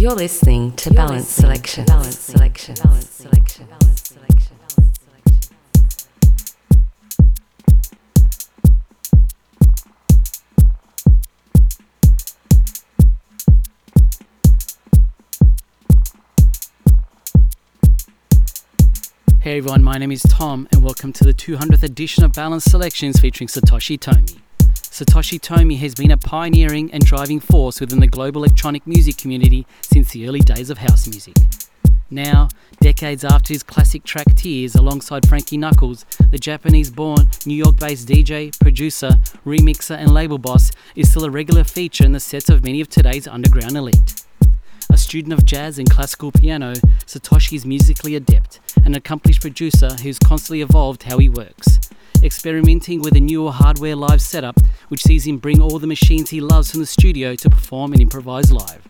You're listening to Balance Selection. Balance Selection. Balance Selection. Balance Selection. Hey everyone, my name is Tom, and welcome to the 200th edition of Balance Selections featuring Satoshi Tomiie. Satoshi Tomiie has been a pioneering and driving force within the global electronic music community since the early days of house music. Now, decades after his classic track Tears alongside Frankie Knuckles, the Japanese born, New York based DJ, producer, remixer, and label boss is still a regular feature in the sets of many of today's underground elite. A student of jazz and classical piano, Satoshi is musically adept, an accomplished producer who's constantly evolved how he works experimenting with a newer hardware live setup which sees him bring all the machines he loves from the studio to perform and improvise live.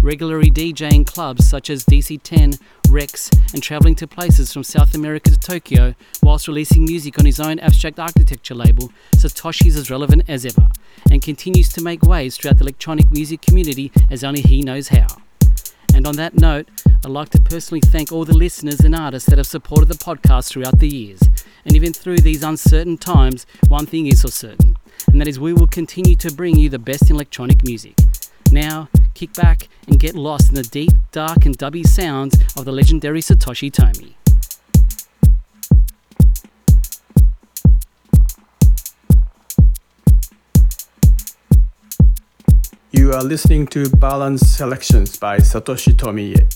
Regularly DJing clubs such as DC10, Rex, and travelling to places from South America to Tokyo whilst releasing music on his own abstract architecture label, Satoshi is as relevant as ever and continues to make waves throughout the electronic music community as only he knows how. And on that note, I'd like to personally thank all the listeners and artists that have supported the podcast throughout the years. And even through these uncertain times, one thing is for certain, and that is we will continue to bring you the best in electronic music. Now, kick back and get lost in the deep, dark, and dubby sounds of the legendary Satoshi Tomiie. You are listening to Balance Selections by Satoshi Tomiie.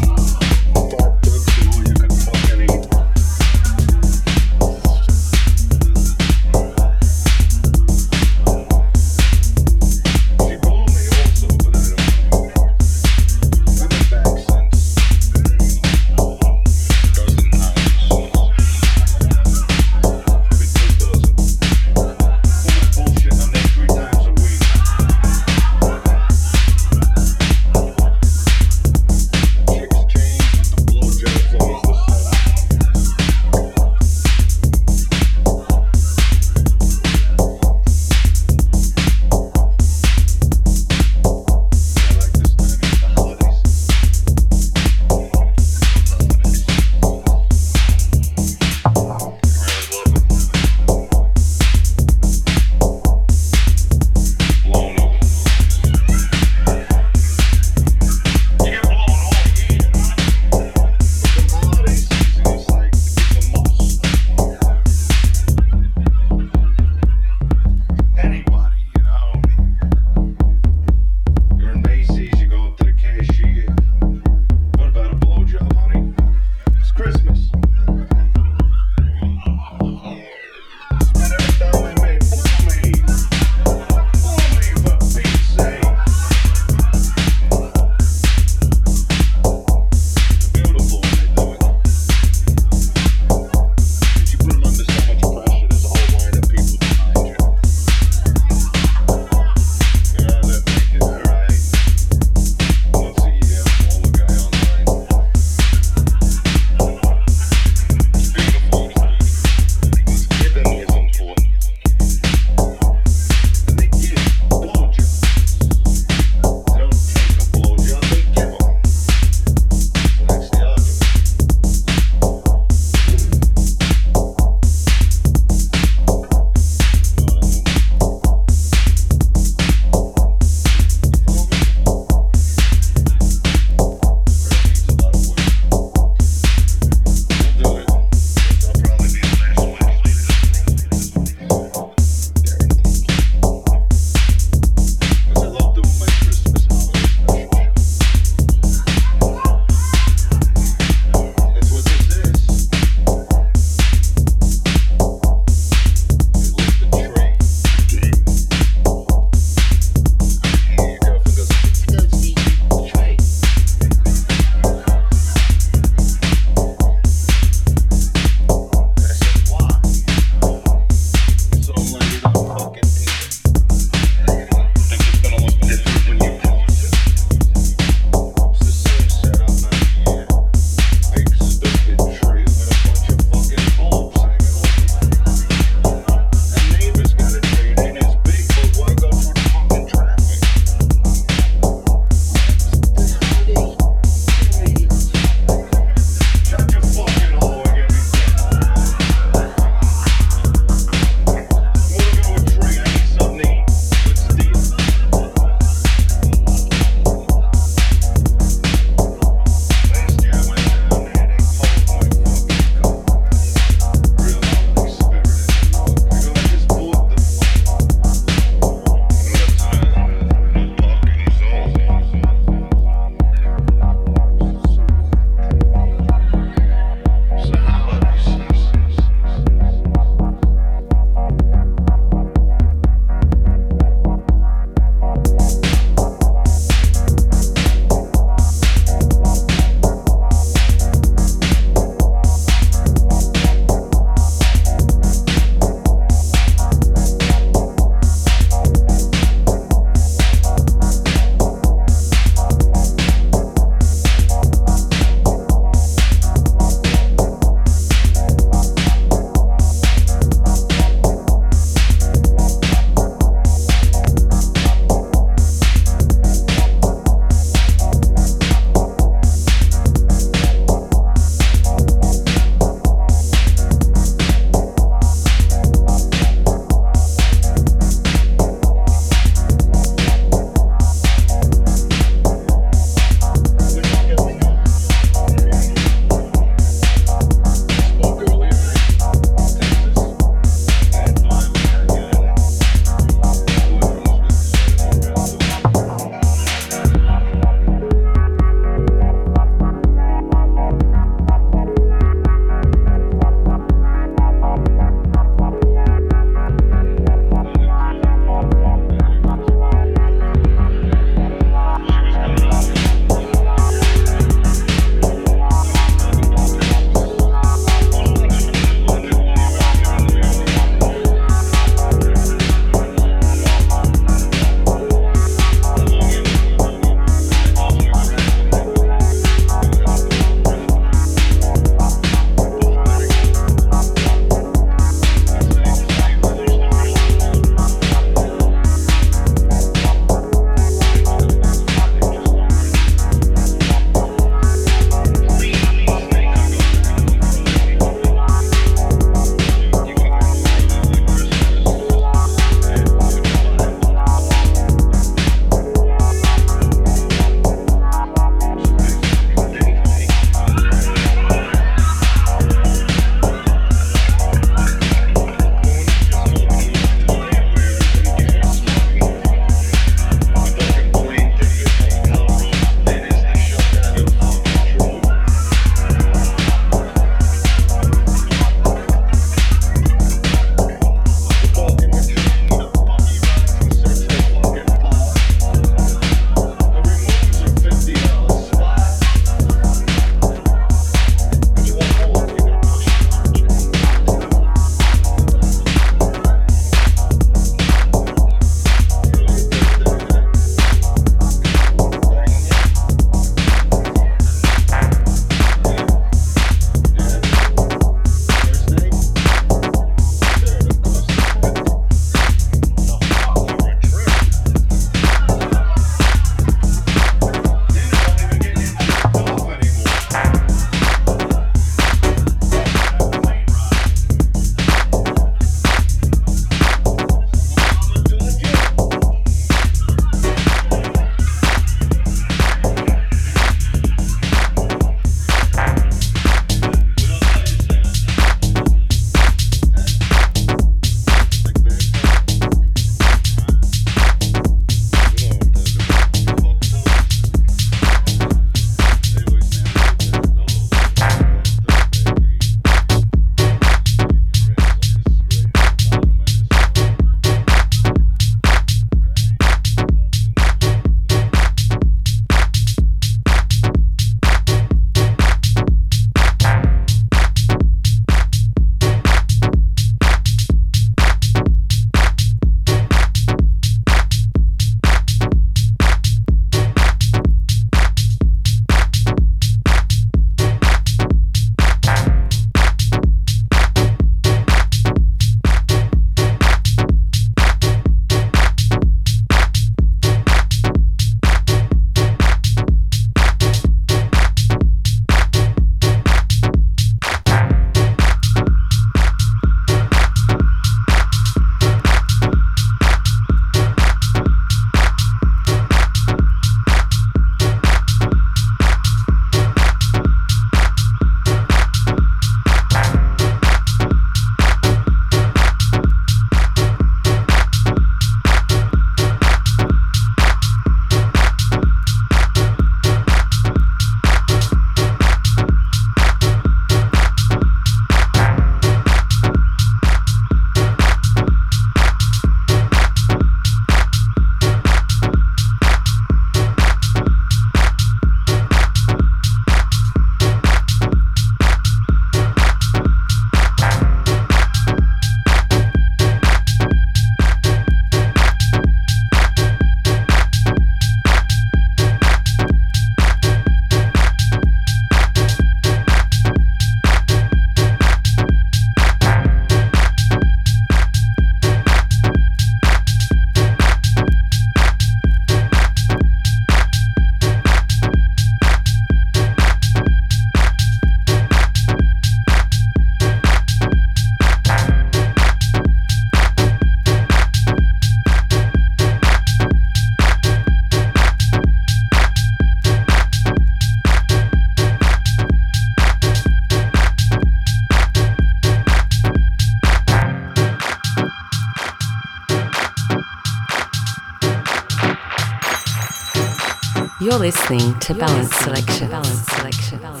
Listening to Balance Selection. Balance Selection.